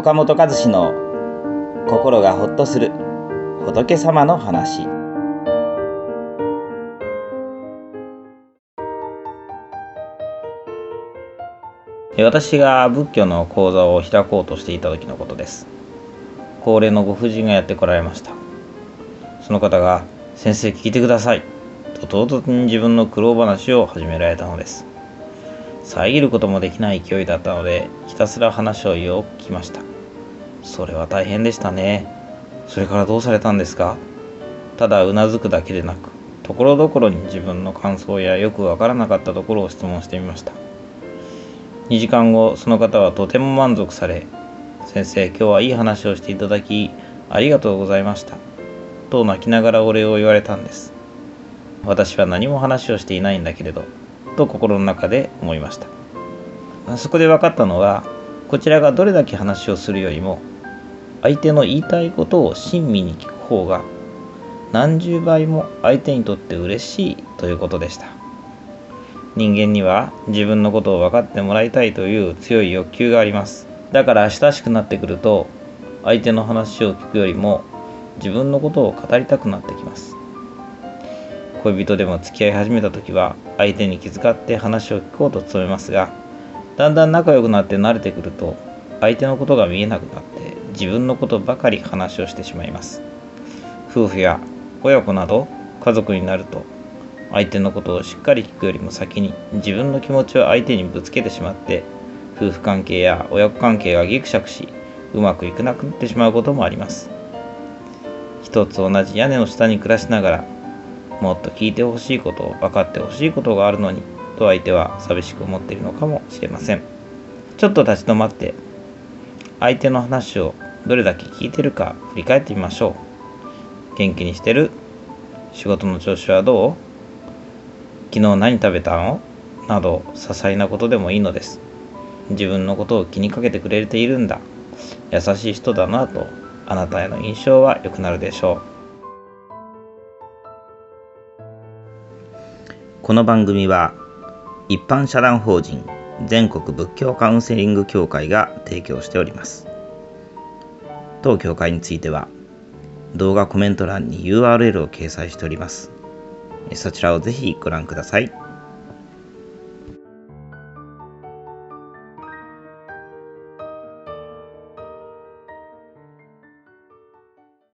岡本和志の心がほっとする仏様の話。私が仏教の講座を開こうとしていた時のことです。高齢のご婦人がやってこられました。その方が「先生聞いてください」と唐突に自分の苦労話を始められたのです。遮ることもできない勢いだったのでひたすら話をよく聞きました。それは大変でしたね。それからどうされたんですか？ただうなずくだけでなくところどころに自分の感想やよくわからなかったところを質問してみました。2時間後その方はとても満足され先生今日はいい話をしていただきありがとうございました。と泣きながらお礼を言われたんです。私は何も話をしていないんだけれどと心の中で思いました。そこで分かったのはこちらがどれだけ話をするよりも相手の言いたいことを親身に聞く方が何十倍も相手にとって嬉しいということでした。人間には自分のことを分かってもらいたいという強い欲求があります。だから親しくなってくると相手の話を聞くよりも自分のことを語りたくなってきます。恋人でも付き合い始めた時は相手に気遣って話を聞こうと努めますがだんだん仲良くなって慣れてくると相手のことが見えなくなって自分のことばかり話をしてしまいます。夫婦や親子など家族になると相手のことをしっかり聞くよりも先に自分の気持ちを相手にぶつけてしまって夫婦関係や親子関係がギクシャクしうまくいかなくなってしまうこともあります。一つ同じ屋根の下に暮らしながらもっと聞いてほしいことを分かってほしいことがあるのにと相手は寂しく思っているのかもしれません。ちょっと立ち止まって相手の話をどれだけ聞いてるか振り返ってみましょう。元気にしてる？仕事の調子はどう？昨日何食べたの？など些細なことでもいいのです。自分のことを気にかけてくれているんだ。優しい人だなとあなたへの印象は良くなるでしょう。この番組は一般社団法人全国仏教カウンセリング協会が提供しております当協会については動画コメント欄に URL を掲載しておりますそちらをぜひご覧ください。